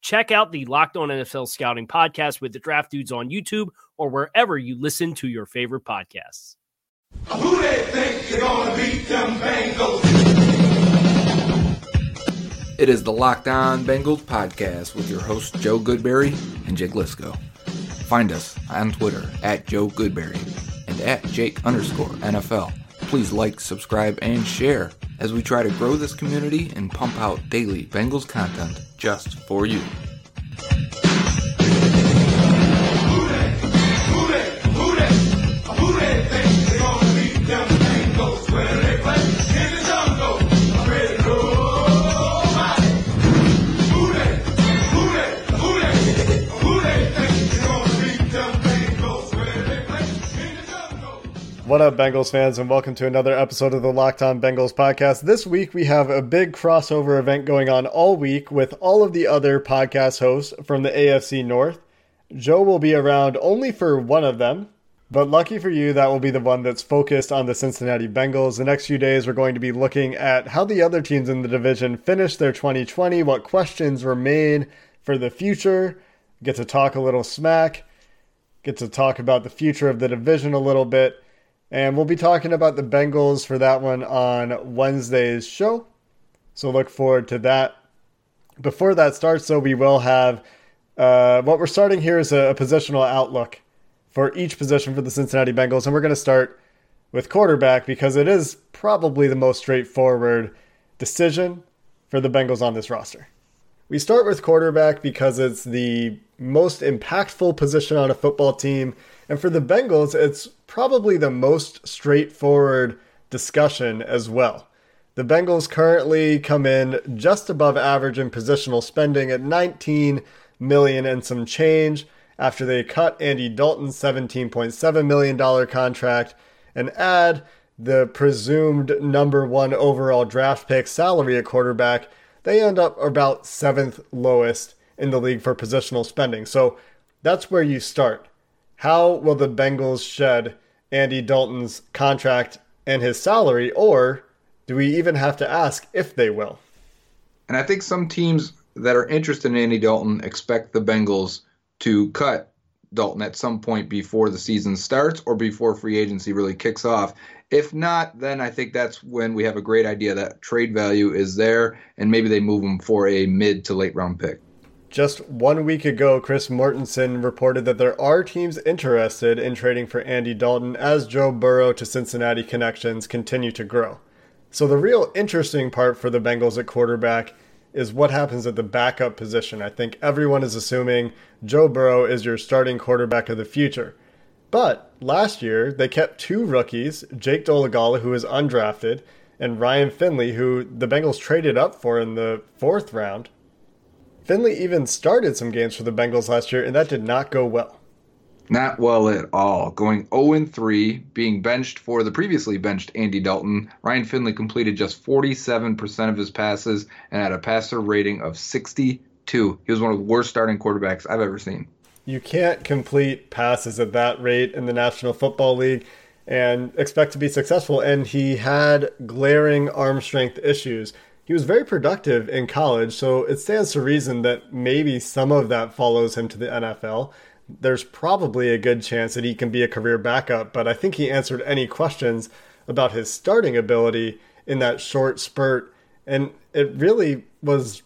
Check out the Locked On NFL Scouting podcast with the draft dudes on YouTube or wherever you listen to your favorite podcasts. Who they think they're gonna beat them Bengals? It is the Locked On Bengals podcast with your hosts Joe Goodberry and Jake Liscow. Find us on Twitter at Joe Goodberry and at Jake underscore NFL. Please like, subscribe, and share as we try to grow this community and pump out daily Bengals content just for you. What up, Bengals fans, and welcome to another episode of the Locked On Bengals podcast. This week, we have a big crossover event going on all week with all of the other podcast hosts from the AFC North. Joe will be around only for one of them, but lucky for you, that will be the one that's focused on the Cincinnati Bengals. The next few days, we're going to be looking at how the other teams in the division finished their 2020, what questions remain for the future, get to talk a little smack, get to talk about the future of the division a little bit. And we'll be talking about the Bengals for that one on Wednesday's show. So look forward to that. Before that starts, though, we will have uh, what we're starting here is a, a positional outlook for each position for the Cincinnati Bengals. And we're going to start with quarterback because it is probably the most straightforward decision for the Bengals on this roster. We start with quarterback because it's the most impactful position on a football team. And for the Bengals, it's probably the most straightforward discussion as well. The Bengals currently come in just above average in positional spending at 19 million and some change after they cut Andy Dalton's 17.7 million dollar contract and add the presumed number 1 overall draft pick salary at quarterback. They end up about 7th lowest in the league for positional spending. So that's where you start. How will the Bengals shed Andy Dalton's contract and his salary, or do we even have to ask if they will? And I think some teams that are interested in Andy Dalton expect the Bengals to cut Dalton at some point before the season starts or before free agency really kicks off. If not, then I think that's when we have a great idea that trade value is there and maybe they move him for a mid to late round pick. Just one week ago, Chris Mortensen reported that there are teams interested in trading for Andy Dalton as Joe Burrow to Cincinnati connections continue to grow. So, the real interesting part for the Bengals at quarterback is what happens at the backup position. I think everyone is assuming Joe Burrow is your starting quarterback of the future. But last year, they kept two rookies, Jake Dolegala, who was undrafted, and Ryan Finley, who the Bengals traded up for in the fourth round. Finley even started some games for the Bengals last year, and that did not go well. Not well at all. Going 0 3, being benched for the previously benched Andy Dalton, Ryan Finley completed just 47% of his passes and had a passer rating of 62. He was one of the worst starting quarterbacks I've ever seen. You can't complete passes at that rate in the National Football League and expect to be successful. And he had glaring arm strength issues. he was very productive in college, so it stands to reason that maybe some of that follows him to the NFL. There's probably a good chance that he can be a career backup, but I think he answered any questions about his starting ability in that short spurt, and it really was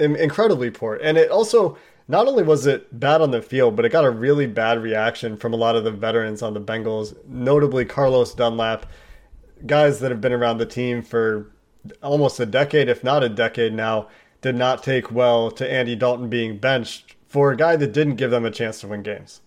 incredibly poor. And it also not only was it bad on the field, but it got a really bad reaction from a lot of the veterans on the Bengals, notably Carlos Dunlap, guys that have been around the team for almost a decade, if not a decade now, did not take well to Andy Dalton being benched for a guy that didn't give them a chance to win games.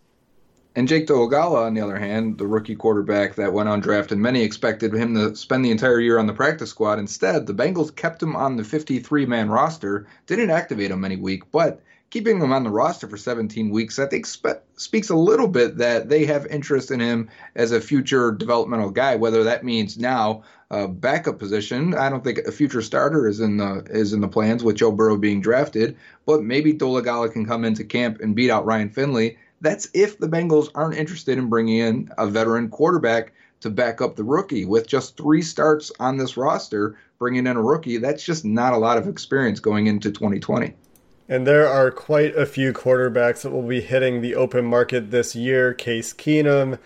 And Jake Dolegala, on the other hand, the rookie quarterback that went on draft, and many expected him to spend the entire year on the practice squad. Instead, the Bengals kept him on the 53 man roster, didn't activate him any week, but keeping him on the roster for 17 weeks, I think spe- speaks a little bit that they have interest in him as a future developmental guy. Whether that means now a backup position, I don't think a future starter is in the is in the plans with Joe Burrow being drafted. But maybe Dolegala can come into camp and beat out Ryan Finley. That's if the Bengals aren't interested in bringing in a veteran quarterback to back up the rookie. With just three starts on this roster, bringing in a rookie, that's just not a lot of experience going into 2020. And there are quite a few quarterbacks that will be hitting the open market this year Case Keenum,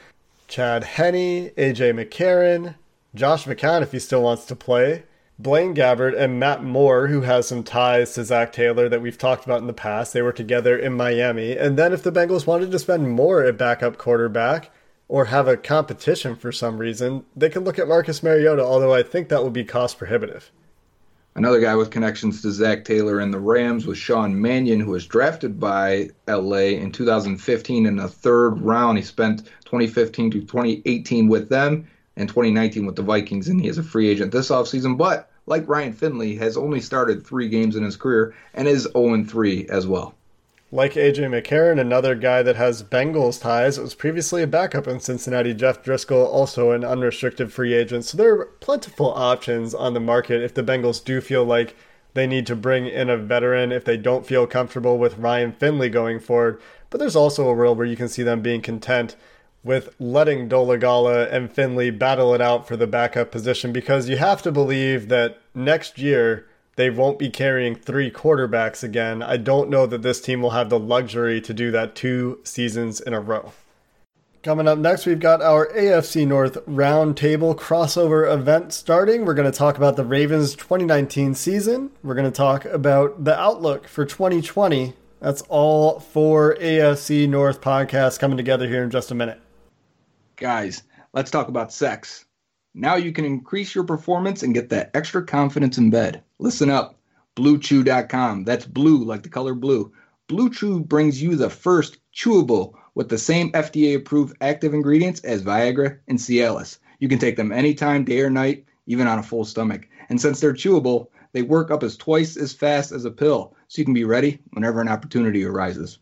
Chad Henne, AJ McCarron, Josh McCown if he still wants to play, Blaine Gabbert, and Matt Moore, who has some ties to Zac Taylor that we've talked about in the past. They were together in Miami. And then if the Bengals wanted to spend more at backup quarterback or have a competition for some reason, they could look at Marcus Mariota, although I think that would be cost prohibitive. Another guy with connections to Zac Taylor and the Rams was Sean Mannion, who was drafted by LA in 2015 in the third round. He spent 2015 to 2018 with them and 2019 with the Vikings, and he is a free agent this offseason. But like Ryan Finley, has only started three games in his career and is 0 3 as well. Like AJ McCarron, another guy that has Bengals ties, was previously a backup in Cincinnati. Jeff Driskel, also an unrestricted free agent. So there are plentiful options on the market if the Bengals do feel like they need to bring in a veteran, if they don't feel comfortable with Ryan Finley going forward. But there's also a world where you can see them being content with letting Dolegala and Finley battle it out for the backup position because you have to believe that next year they won't be carrying three quarterbacks again. I don't know that this team will have the luxury to do that two seasons in a row. Coming up next, we've got our AFC North Roundtable crossover event starting. We're going to talk about the Ravens 2019 season. We're going to talk about the outlook for 2020. That's all for AFC North podcast coming together here in just a minute. Guys, let's talk about sex. Now you can increase your performance and get that extra confidence in bed. Listen up. BlueChew.com. That's blue like the color blue. Blue Chew brings you the first chewable with the same FDA approved active ingredients as Viagra and Cialis. You can take them anytime, day or night, even on a full stomach. And since they're chewable, they work up as twice as fast as a pill, so you can be ready whenever an opportunity arises.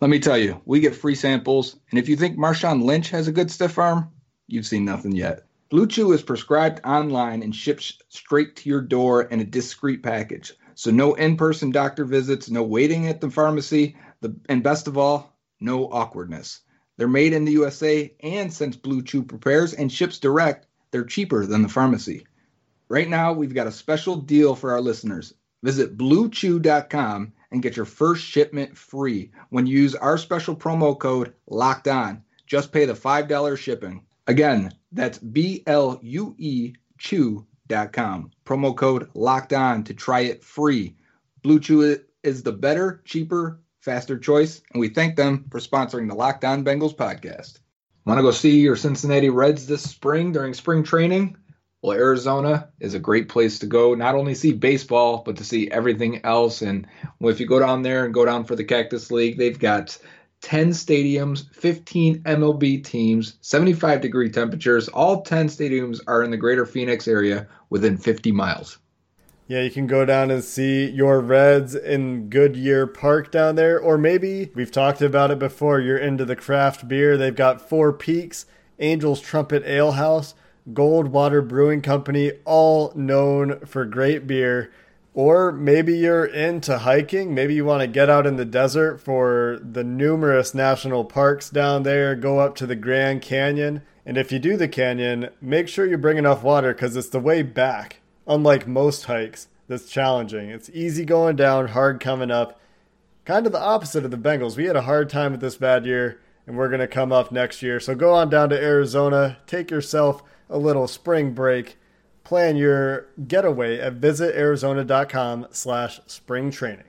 Let me tell you, we get free samples, and if you think Marshawn Lynch has a good stiff arm, you've seen nothing yet. Blue Chew is prescribed online and ships straight to your door in a discreet package. So no in-person doctor visits, no waiting at the pharmacy, the, and best of all, no awkwardness. They're made in the USA, and since Blue Chew prepares and ships direct, they're cheaper than the pharmacy. Right now, we've got a special deal for our listeners. Visit bluechew.com and get your first shipment free when you use our special promo code LOCKED ON. Just pay the $5 shipping. Again, that's B L U E Chew.com. Promo code locked on to try it free. Blue Chew is the better, cheaper, faster choice, and we thank them for sponsoring the Locked On Bengals podcast. Want to go see your Cincinnati Reds this spring during spring training? Well, Arizona is a great place to go, not only see baseball, but to see everything else. And if you go down there and go down for the Cactus League, they've got 10 stadiums, 15 MLB teams, 75 degree temperatures. All 10 stadiums are in the greater Phoenix area within 50 miles. Yeah, you can go down and see your Reds in Goodyear Park down there. Or maybe we've talked about it before. You're into the craft beer. They've got Four Peaks, Angel's Trumpet Ale House, Goldwater Brewing Company, all known for great beer. Or maybe you're into hiking. Maybe you want to get out in the desert for the numerous national parks down there, go up to the Grand Canyon. And if you do the canyon, make sure you bring enough water because it's the way back. Unlike most hikes, that's challenging. It's easy going down, hard coming up. Kind of the opposite of the Bengals. We had a hard time with this bad year, and we're going to come up next year. So go on down to Arizona, take yourself a little spring break, plan your getaway at visitarizona.com slash spring training.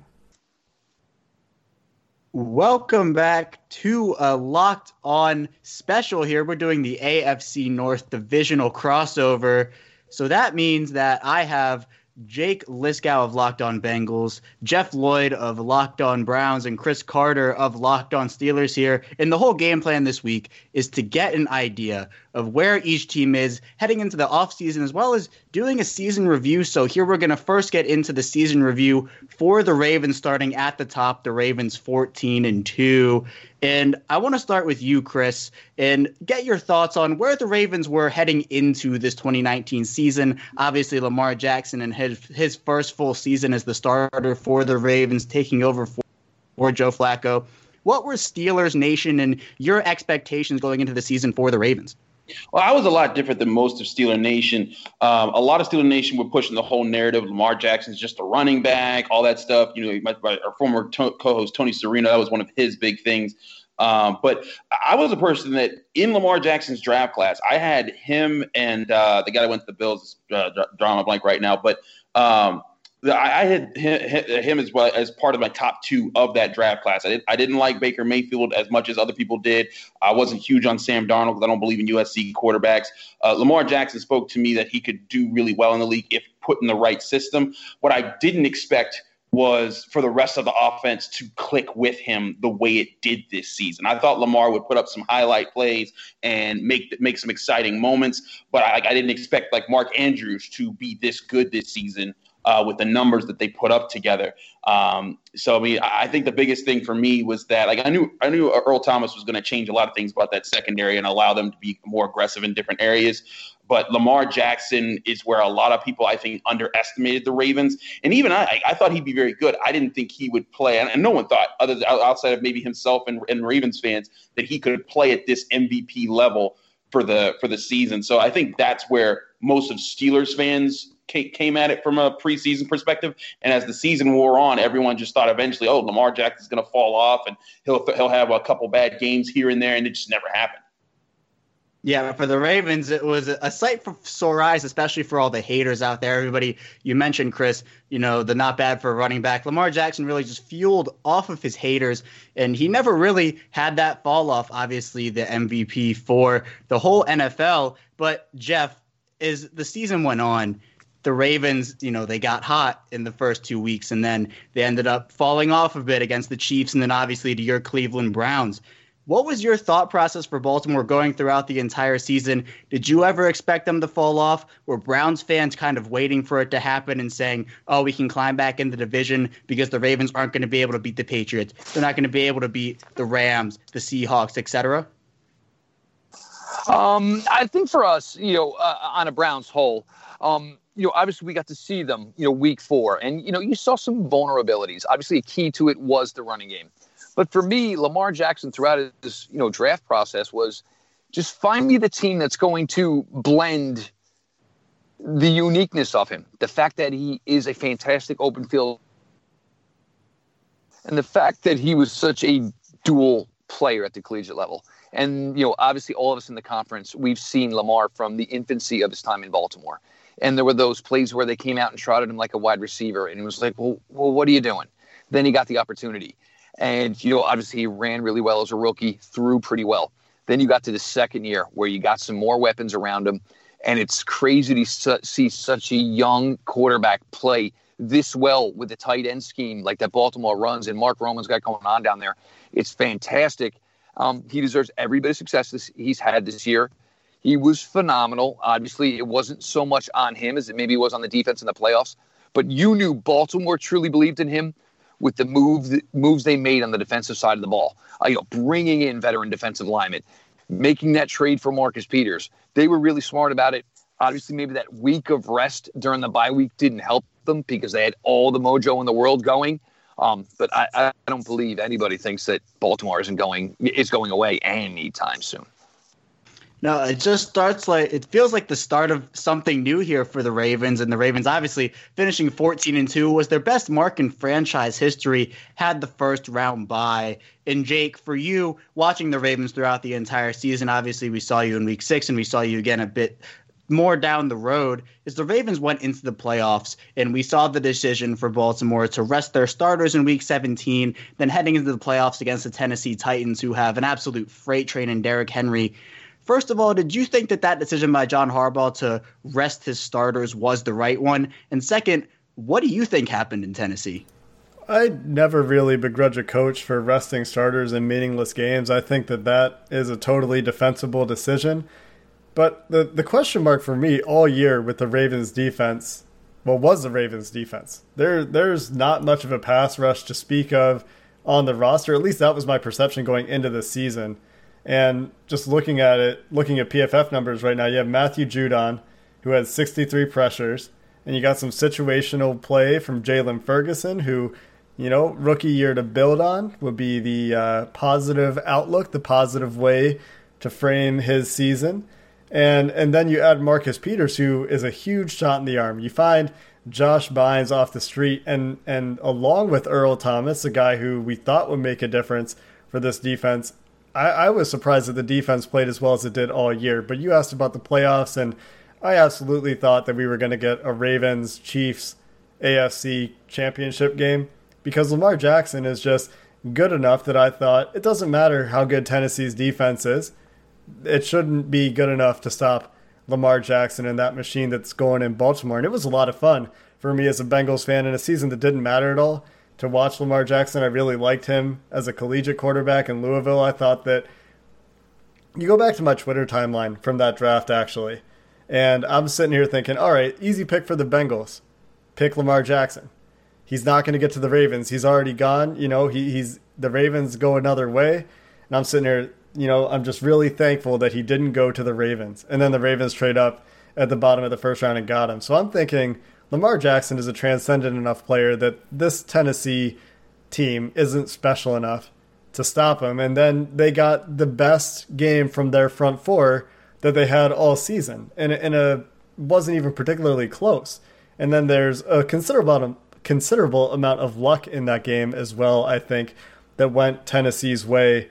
Welcome back to a locked on special here. We're doing the AFC North divisional crossover. So that means that I have Jake Liskow of Locked On Bengals, Jeff Lloyd of Locked On Browns, and Chris Carter of Locked On Steelers here. And the whole game plan this week is to get an idea of where each team is heading into the offseason as well as doing a season review. So here we're going to first get into the season review for the Ravens starting at the top, the Ravens 14 and 2. And I want to start with you, Chris, and get your thoughts on where the Ravens were heading into this 2019 season. Obviously, Lamar Jackson and his his first full season as the starter for the Ravens, taking over for, for Joe Flacco. What were Steelers Nation and your expectations going into the season for the Ravens? Well, I was a lot different than most of Steeler Nation. Um, a lot of Steeler Nation were pushing the whole narrative. Lamar Jackson's just a running back, all that stuff. You know, my, my our former to- co-host Tony Serino, that was one of his big things. Um, but I was a person that in Lamar Jackson's draft class, I had him and uh, the guy that went to the Bills, uh, drawing a blank right now, but um, I had him as well as part of my top two of that draft class. I, did, I didn't like Baker Mayfield as much as other people did. I wasn't huge on Sam Darnold because I don't believe in USC quarterbacks. Uh, Lamar Jackson spoke to me that he could do really well in the league if put in the right system. What I didn't expect was for the rest of the offense to click with him the way it did this season. I thought Lamar would put up some highlight plays and make make some exciting moments, but I, I didn't expect like Mark Andrews to be this good this season uh, with the numbers that they put up together. Um, so I mean, I think the biggest thing for me was that like I knew I knew Earl Thomas was going to change a lot of things about that secondary and allow them to be more aggressive in different areas. But Lamar Jackson is where a lot of people I think underestimated the Ravens, and even I, I thought he'd be very good. I didn't think he would play, and, no one thought, other than, outside of maybe himself and, and Ravens fans, that he could play at this MVP level for the for the season. So I think that's where most of Steelers fans came at it from a preseason perspective. And as the season wore on, everyone just thought eventually, oh, Lamar Jackson's going to fall off and he'll he'll have a couple bad games here and there, and it just never happened. Yeah, but for the Ravens, it was a sight for sore eyes, especially for all the haters out there. Everybody, you mentioned, Chris, you know, the not bad for running back. Lamar Jackson really just fueled off of his haters, and he never really had that fall off. Obviously, the MVP for the whole NFL. But, Jeff, as the season went on, the Ravens, you know, they got hot in the first two weeks, and then they ended up falling off a bit against the Chiefs, and then obviously to your Cleveland Browns. What was your thought process for Baltimore going throughout the entire season? Did you ever expect them to fall off? Were Browns fans kind of waiting for it to happen and saying, oh, we can climb back in the division because the Ravens aren't going to be able to beat the Patriots? They're not going to be able to beat the Rams, the Seahawks, etc.? Um, I think for us, you know, uh, on a Browns whole, um, you know, obviously we got to see them, you know, week four, and you know, you saw some vulnerabilities. Obviously, a key to it was the running game. But for me, Lamar Jackson throughout his you know draft process was just find me the team that's going to blend the uniqueness of him, the fact that he is a fantastic open field, and the fact that he was such a dual player at the collegiate level. And you know, obviously, all of us in the conference, we've seen Lamar from the infancy of his time in Baltimore. And there were those plays where they came out and trotted him like a wide receiver, and it was like, well, well, what are you doing? Then he got the opportunity. And, you know, obviously he ran really well as a rookie, threw pretty well. Then you got to the second year where you got some more weapons around him. And it's crazy to su- see such a young quarterback play this well with the tight end scheme like that Baltimore runs and Mark Roman's got going on down there. It's fantastic. Um, he deserves every bit of success this, he's had this year. He was phenomenal. Obviously, it wasn't so much on him as it maybe was on the defense in the playoffs. But you knew Baltimore truly believed in him with the move moves they made on the defensive side of the ball. Uh, you know, bringing in veteran defensive linemen, making that trade for Marcus Peters. They were really smart about it. Obviously, maybe that week of rest during the bye week didn't help them because they had all the mojo in the world going. Um, but I, I don't believe anybody thinks that Baltimore isn't going is going away anytime soon. No, it just starts like it feels like the start of something new here for the Ravens. And the Ravens, obviously, finishing 14 and 2 was their best mark in franchise history, had the first round bye. And Jake, for you watching the Ravens throughout the entire season, obviously, we saw you in week six and we saw you again a bit more down the road is the Ravens went into the playoffs and we saw the decision for Baltimore to rest their starters in week 17, then heading into the playoffs against the Tennessee Titans, who have an absolute freight train in Derrick Henry. First of all, did you think that that decision by John Harbaugh to rest his starters was the right one? And second, what do you think happened in Tennessee? I never really begrudge a coach for resting starters in meaningless games. I think that that is a totally defensible decision. But the, the question mark for me all year with the Ravens defense, well, was the Ravens defense. There there's not much of a pass rush to speak of on the roster. At least that was my perception going into the season. And just looking at it, looking at PFF numbers right now, you have Matthew Judon, who had 63 pressures, and you got some situational play from Jaylon Ferguson, who, you know, rookie year to build on would be the uh, positive outlook, the positive way to frame his season. And and then you add Marcus Peters, who is a huge shot in the arm. You find Josh Bynes off the street, and and along with Earl Thomas, a guy who we thought would make a difference for this defense. I, I was surprised that the defense played as well as it did all year. But you asked about the playoffs, and I absolutely thought that we were going to get a Ravens Chiefs AFC championship game because Lamar Jackson is just good enough that I thought it doesn't matter how good Tennessee's defense is it shouldn't be good enough to stop Lamar Jackson and that machine that's going in Baltimore. And it was a lot of fun for me as a Bengals fan in a season that didn't matter at all to watch Lamar Jackson. I really liked him as a collegiate quarterback in Louisville. I thought that you go back to my Twitter timeline from that draft actually, and I'm sitting here thinking, all right, easy pick for the Bengals. Pick Lamar Jackson. He's not going to get to the Ravens. He's already gone. You know, he, he's the Ravens go another way. And I'm sitting here you know, I'm just really thankful that he didn't go to the Ravens. And then the Ravens trade up at the bottom of the first round and got him. So I'm thinking Lamar Jackson is a transcendent enough player that this Tennessee team isn't special enough to stop him. And then they got the best game from their front four that they had all season. And in a wasn't even particularly close. And then there's a considerable considerable amount of luck in that game as well, I think, that went Tennessee's way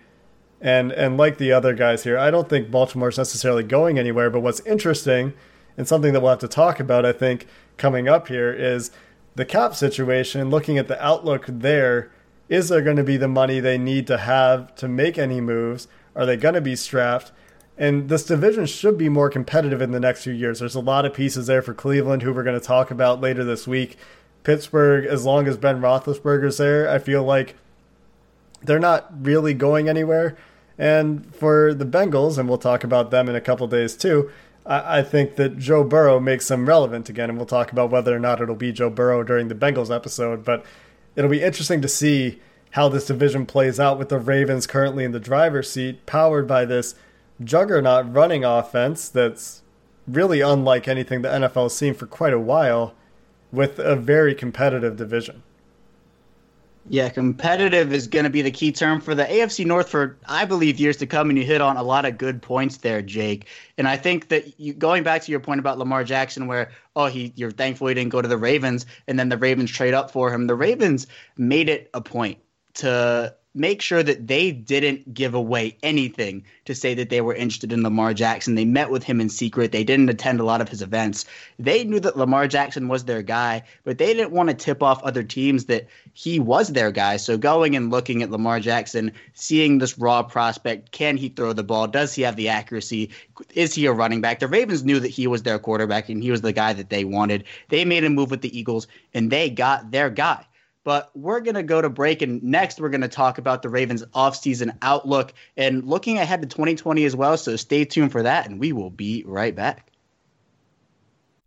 and and like the other guys here, I don't think Baltimore's necessarily going anywhere. But what's interesting and something that we'll have to talk about, I think, coming up here is the cap situation. Looking at the outlook there, is there going to be the money they need to have to make any moves? Are they going to be strapped? And this division should be more competitive in the next few years. There's a lot of pieces there for Cleveland, who we're going to talk about later this week. Pittsburgh, as long as Ben Roethlisberger's there, I feel like they're not really going anywhere. And for the Bengals, and we'll talk about them in a couple days too, I, think that Joe Burrow makes them relevant again, and we'll talk about whether or not it'll be Joe Burrow during the Bengals episode. But it'll be interesting to see how this division plays out with the Ravens currently in the driver's seat, powered by this juggernaut running offense that's really unlike anything the NFL has seen for quite a while, with a very competitive division. Yeah, competitive is going to be the key term for the AFC North for, I believe, years to come. And you hit on a lot of good points there, Jake. And I think that you, going back to your point about Lamar Jackson, where oh, he you're thankful he didn't go to the Ravens, and then the Ravens trade up for him. The Ravens made it a point to make sure that they didn't give away anything to say that they were interested in Lamar Jackson. They met with him in secret. They didn't attend a lot of his events. They knew that Lamar Jackson was their guy, but they didn't want to tip off other teams that he was their guy. So going and looking at Lamar Jackson, seeing this raw prospect, can he throw the ball? Does he have the accuracy? Is he a running back? The Ravens knew that he was their quarterback and he was the guy that they wanted. They made a move with the Eagles and they got their guy. But we're going to go to break, and next we're going to talk about the Ravens' offseason outlook and looking ahead to 2020 as well. So stay tuned for that, and we will be right back.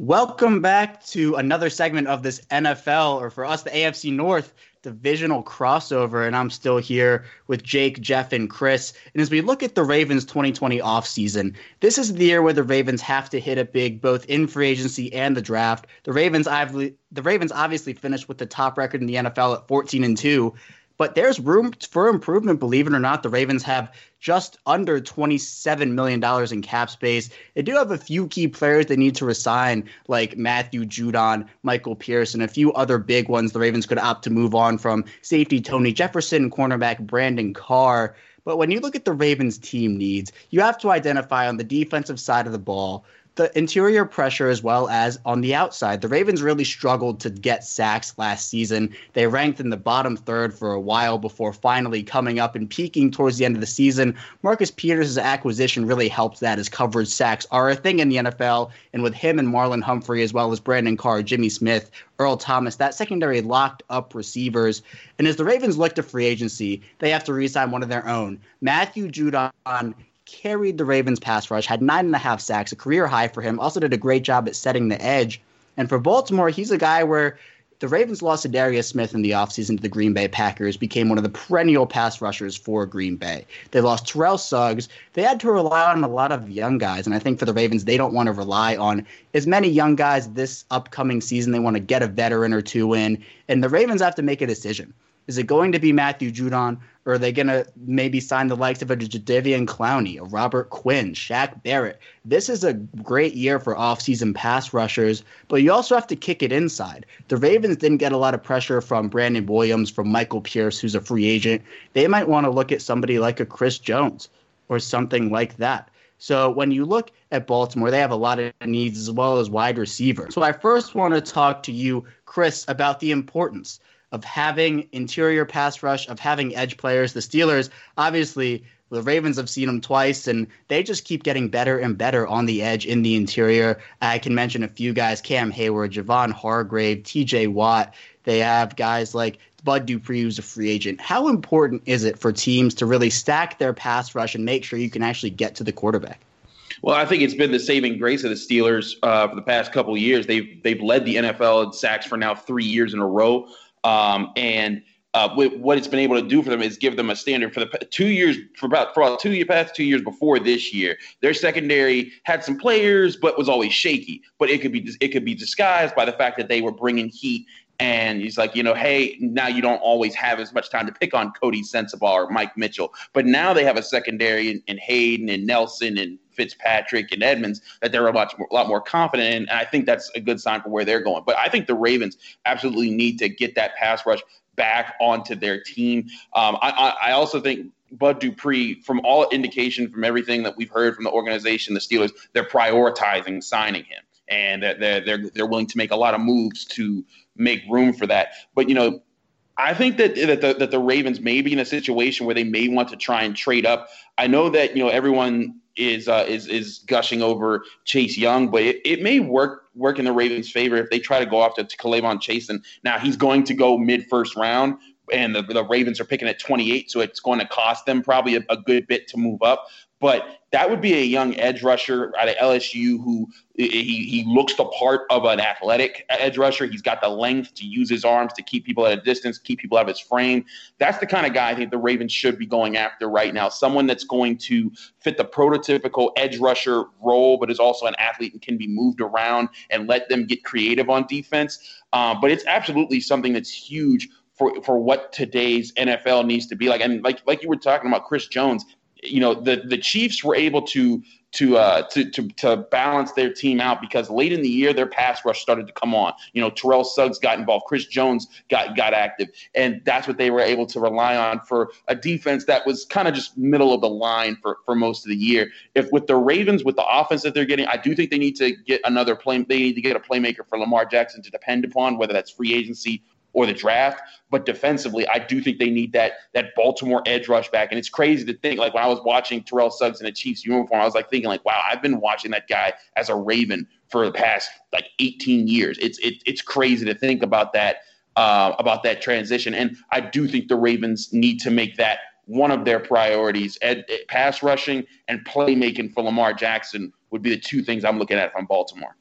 Welcome back to another segment of this NFL, or for us, the AFC North divisional crossover. And I'm still here with Jake, Jeff, and Chris. And as we look at the Ravens 2020 offseason, this is the year where the Ravens have to hit it big, both in free agency and the draft. The Ravens, the Ravens obviously finished with the top record in the NFL at 14 and 2 but there's room for improvement, believe it or not. The Ravens have just under $27 million in cap space. They do have a few key players they need to resign, like Matthew Judon, Michael Pierce, and a few other big ones the Ravens could opt to move on from safety Tony Jefferson, cornerback Brandon Carr. But when you look at the Ravens team needs, you have to identify on the defensive side of the ball the interior pressure as well as on the outside. The Ravens really struggled to get sacks last season. They ranked in the bottom third for a while before finally coming up and peaking towards the end of the season. Marcus Peters' acquisition really helped that as coverage sacks are a thing in the NFL. And with him and Marlon Humphrey, as well as Brandon Carr, Jimmy Smith, Earl Thomas, that secondary locked up receivers. And as the Ravens look to free agency, they have to re sign one of their own. Matthew Judon carried the Ravens pass rush, had nine and a half sacks, a career high for him. Also did a great job at setting the edge. And for Baltimore, he's a guy where the Ravens lost to Darius Smith in the offseason to the Green Bay Packers, became one of the perennial pass rushers for Green Bay. They lost Terrell Suggs. They had to rely on a lot of young guys. And I think for the Ravens, they don't want to rely on as many young guys this upcoming season. They want to get a veteran or two in. And the Ravens have to make a decision. Is it going to be Matthew Judon, or are they going to maybe sign the likes of a Jadeveon Clowney, a Robert Quinn, Shaq Barrett? This is a great year for offseason pass rushers, but you also have to kick it inside. The Ravens didn't get a lot of pressure from Brandon Williams, from Michael Pierce, who's a free agent. They might want to look at somebody like a Chris Jones or something like that. So when you look at Baltimore, they have a lot of needs as well as wide receivers. So I first want to talk to you, Chris, about the importance of having interior pass rush, of having edge players. The Steelers, obviously, the Ravens have seen them twice, and they just keep getting better and better on the edge in the interior. I can mention a few guys Cam Hayward, Javon Hargrave, TJ Watt. They have guys like Bud Dupree, who's a free agent. How important is it for teams to really stack their pass rush and make sure you can actually get to the quarterback? Well, I think it's been the saving grace of the Steelers uh, for the past couple years. They've they've led the NFL in sacks for now three years in a row. Um, and uh, what it's been able to do for them is give them a standard for the two years for about for about two years past two years before this year. Their secondary had some players, but was always shaky. But it could be it could be disguised by the fact that they were bringing heat. And he's like, you know, hey, now you don't always have as much time to pick on Coty Sensabaugh or Mike Mitchell, but now they have a secondary in, in Haden and Nelson and Fitzpatrick and Edmonds that they're a much a lot more confident in. And I think that's a good sign for where they're going. But I think the Ravens absolutely need to get that pass rush back onto their team. Um, I, I also think Bud Dupree, from all indication from everything that we've heard from the organization, the Steelers, they're prioritizing signing him, and they're they're they're willing to make a lot of moves to make room for that. But you know, I think that that the, that the Ravens may be in a situation where they may want to try and trade up. I know that you know everyone is uh, is is gushing over Chase Young, but it, it may work work in the Ravens' favor if they try to go after Chaisson Now he's going to go mid first round, and the, the Ravens are picking at 28, so it's going to cost them probably a, a good bit to move up. But that would be a young edge rusher out of LSU who he, he looks the part of an athletic edge rusher. He's got the length to use his arms to keep people at a distance, keep people out of his frame. That's the kind of guy I think the Ravens should be going after right now. Someone that's going to fit the prototypical edge rusher role, but is also an athlete and can be moved around and let them get creative on defense. Um, but it's absolutely something that's huge for, for what today's NFL needs to be like. And like like you were talking about Chris Jones, you know the the Chiefs were able to to, uh, to to to balance their team out because late in the year their pass rush started to come on. You know, Terrell Suggs got involved, Chris Jones got got active, and that's what they were able to rely on for a defense that was kind of just middle of the line for for most of the year. If with the Ravens with the offense that they're getting, I do think they need to get another play. They need to get a playmaker for Lamar Jackson to depend upon, whether that's free agency or the draft. But defensively, I do think they need that that Baltimore edge rush back. And it's crazy to think like when I was watching Terrell Suggs in a Chiefs uniform, I was like thinking like, wow, I've been watching that guy as a Raven for the past like 18 years. It's it, it's crazy to think about that uh, about that transition. And I do think the Ravens need to make that one of their priorities. Ed, pass rushing and playmaking for Lamar Jackson would be the two things I'm looking at from Baltimore.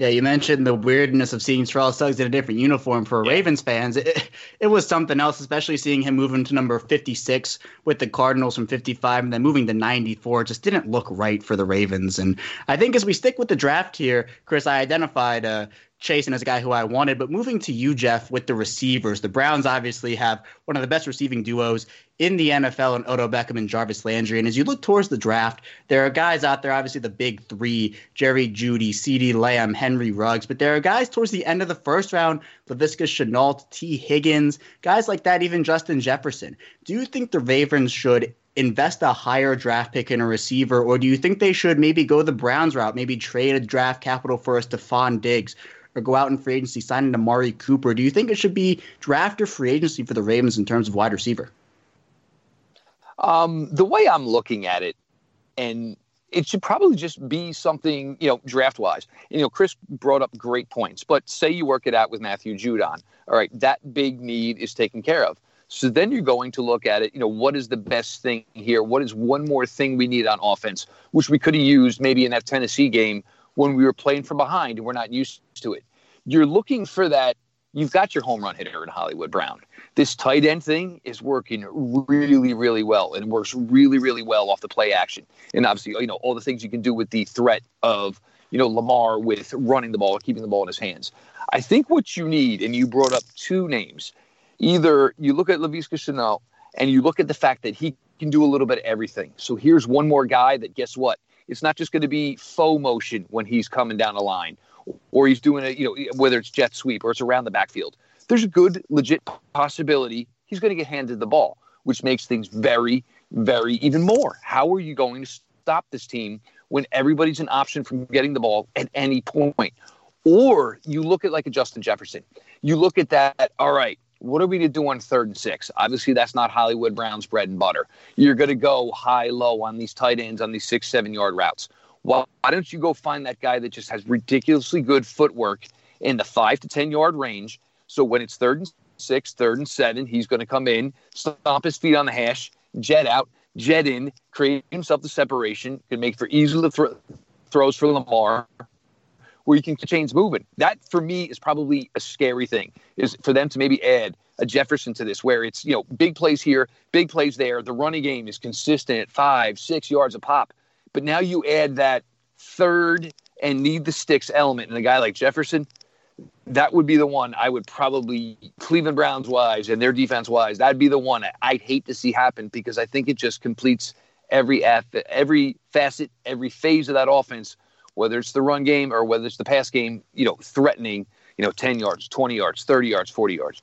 Yeah, you mentioned the weirdness of seeing Terrell Suggs in a different uniform for yeah. Ravens fans. It, it was something else, especially seeing him moving to number 56 with the Cardinals from 55 and then moving to 94. It just didn't look right for the Ravens. And I think as we stick with the draft here, Chris, I identified uh, Chaisson as a guy who I wanted. But moving to you, Jeff, with the receivers, the Browns obviously have one of the best receiving duos in the NFL and Odell Beckham and Jarvis Landry. And as you look towards the draft, there are guys out there, obviously the big three, Jerry Jeudy, CeeDee Lamb, Henry Ruggs, but there are guys towards the end of the first round, Laviska Shenault, Tee Higgins, guys like that, even Justin Jefferson. Do you think the Ravens should invest a higher draft pick in a receiver, or do you think they should maybe go the Browns route, maybe trade a draft capital for a Stefon Diggs? Or go out in free agency, sign an Amari Cooper. Do you think it should be draft or free agency for the Ravens in terms of wide receiver? Um, the way I'm looking at it, and it should probably just be something, you know, draft wise. You know, Chris brought up great points, but say you work it out with Matthew Judon. All right, that big need is taken care of. So then you're going to look at it, you know, what is the best thing here? What is one more thing we need on offense, which we could have used maybe in that Tennessee game when we were playing from behind and we're not used to it. You're looking for that. You've got your home run hitter in Hollywood Brown this tight end thing is working really, really well. And works really, really well off the play action. And obviously, you know, all the things you can do with the threat of, you know, Lamar with running the ball, keeping the ball in his hands. I think what you need, and you brought up two names, either you look at Laviska Shenault and you look at the fact that he can do a little bit of everything. So here's one more guy that guess what? It's not just going to be faux motion when he's coming down the line or he's doing it, you know, whether it's jet sweep or it's around the backfield there's a good, legit possibility he's going to get handed the ball, which makes things very, very even more. How are you going to stop this team when everybody's an option from getting the ball at any point? Or you look at like a Justin Jefferson. You look at that, all right, what are we to do on third and six? Obviously, that's not Hollywood Brown's bread and butter. You're going to go high low on these tight ends on these six, seven yard routes. Why don't you go find that guy that just has ridiculously good footwork in the five to 10 yard range so when it's third and six, third and seven, he's going to come in, stomp his feet on the hash, jet out, jet in, create himself the separation, can make for easy th- throws for Lamar, where you can chains moving. That for me is probably a scary thing. Is for them to maybe add a Jefferson to this, where it's you know big plays here, big plays there. The running game is consistent at five, six yards a pop. But now you add that third and need the sticks element, and a guy like Jefferson, that would be the one I would probably Cleveland Browns wise and their defense wise. That'd be the one I'd hate to see happen because I think it just completes every every facet, every phase of that offense, whether it's the run game or whether it's the pass game. You know, threatening. You know, ten yards, twenty yards, thirty yards, forty yards.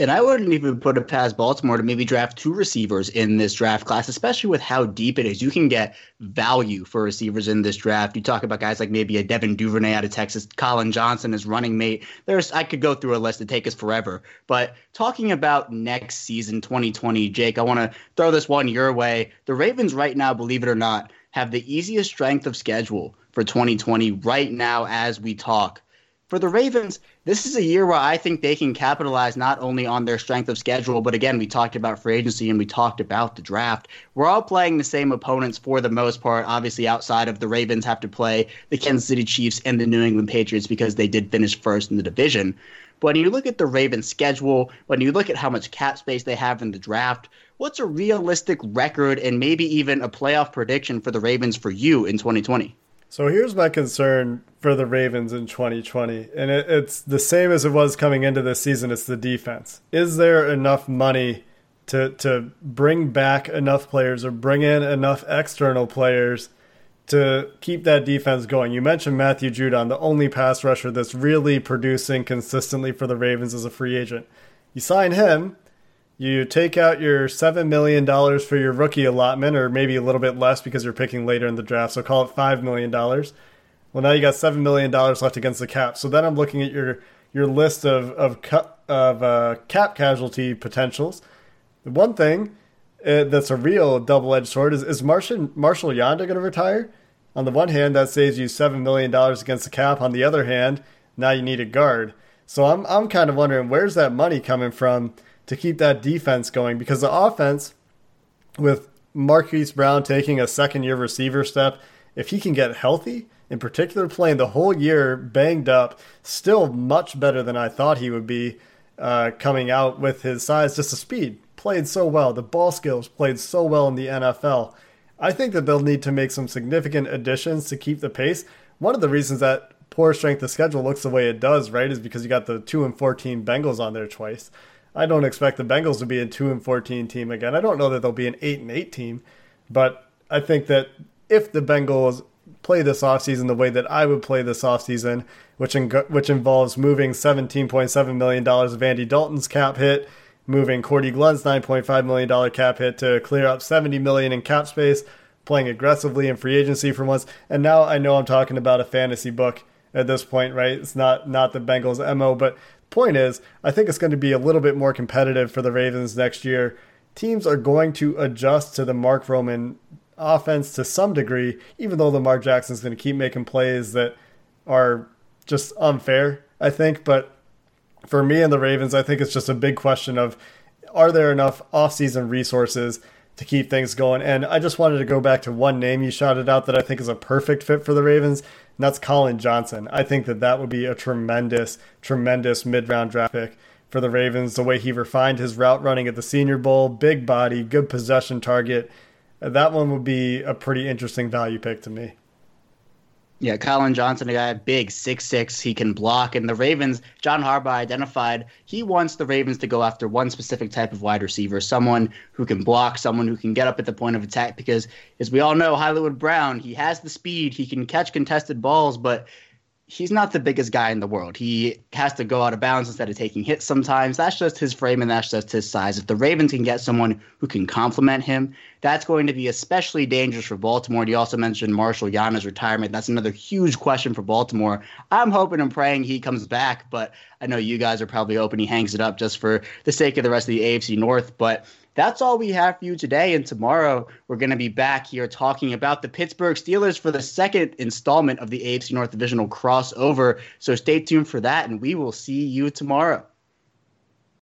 And I wouldn't even put it past Baltimore to maybe draft two receivers in this draft class, especially with how deep it is. You can get value for receivers in this draft. You talk about guys like maybe a Devin Duvernay out of Texas, Collin Johnson as running mate. There's I could go through a list to take us forever. But talking about next season, 2020, Jake, I want to throw this one your way. The Ravens right now, believe it or not, have the easiest strength of schedule for 2020 right now as we talk for the Ravens, this is a year where I think they can capitalize not only on their strength of schedule, but again, we talked about free agency and we talked about the draft. We're all playing the same opponents for the most part. Obviously, outside of the Ravens, have to play the Kansas City Chiefs and the New England Patriots because they did finish first in the division. But when you look at the Ravens' schedule, when you look at how much cap space they have in the draft, what's a realistic record and maybe even a playoff prediction for the Ravens for you in 2020? So here's my concern for the Ravens in 2020, and it, it's the same as it was coming into this season. It's the defense. Is there enough money to to bring back enough players or bring in enough external players to keep that defense going. You mentioned Matthew Judon, the only pass rusher that's really producing consistently for the Ravens as a free agent. You sign him, you take out your $7 million for your rookie allotment, or maybe a little bit less because you're picking later in the draft, so call it $5 million. Well, now you got $7 million left against the cap. So then I'm looking at your, your list of, of, of uh, cap casualty potentials. The one thing uh, that's a real double edged sword is, is Martian, Marshall Yanda going to retire? On the one hand, that saves you $7 million against the cap. On the other hand, now you need a guard. So I'm, I'm kind of wondering where's that money coming from to keep that defense going? Because the offense, with Marquise Brown taking a second year receiver step, if he can get healthy, in particular playing the whole year banged up, still much better than I thought he would be uh, coming out with his size, just the speed. Played so well. The ball skills played so well in the NFL. I think that they'll need to make some significant additions to keep the pace. One of the reasons that poor strength of schedule looks the way it does, right, is because you got the 2 and 14 Bengals on there twice. I don't expect the Bengals to be a 2 and 14 team again. I don't know that they'll be an 8 and 8 team, but I think that if the Bengals play this offseason the way that I would play this offseason, which which involves moving $17.7 million of Andy Dalton's cap hit, moving Cordy Glenn's $9.5 million cap hit to clear up 70 million in cap space, playing aggressively in free agency for once. And now I know I'm talking about a fantasy book at this point, right? It's not not the Bengals MO, but point is, I think it's going to be a little bit more competitive for the Ravens next year. Teams are going to adjust to the Mark Roman offense to some degree, even though Lamar Jackson's going to keep making plays that are just unfair, I think. But for me and the Ravens, I think it's just a big question of are there enough offseason resources to keep things going? And I just wanted to go back to one name you shouted out that I think is a perfect fit for the Ravens, and that's Collin Johnson. I think that that would be a tremendous, tremendous mid round draft pick for the Ravens. The way he refined his route running at the Senior Bowl, big body, good possession target. That one would be a pretty interesting value pick to me. Yeah, Collin Johnson, a guy big, six six, he can block. And the Ravens, John Harbaugh identified he wants the Ravens to go after one specific type of wide receiver, someone who can block, someone who can get up at the point of attack. Because as we all know, Hollywood Brown, he has the speed, he can catch contested balls, but he's not the biggest guy in the world. He has to go out of bounds instead of taking hits sometimes. That's just his frame and that's just his size. If the Ravens can get someone who can complement him, that's going to be especially dangerous for Baltimore. And You also mentioned Marshal Yanda's retirement. That's another huge question for Baltimore. I'm hoping and praying he comes back, but I know you guys are probably hoping he hangs it up just for the sake of the rest of the AFC North. But that's all we have for you today. And tomorrow, we're going to be back here talking about the Pittsburgh Steelers for the second installment of the AFC North Divisional crossover. So stay tuned for that, and we will see you tomorrow.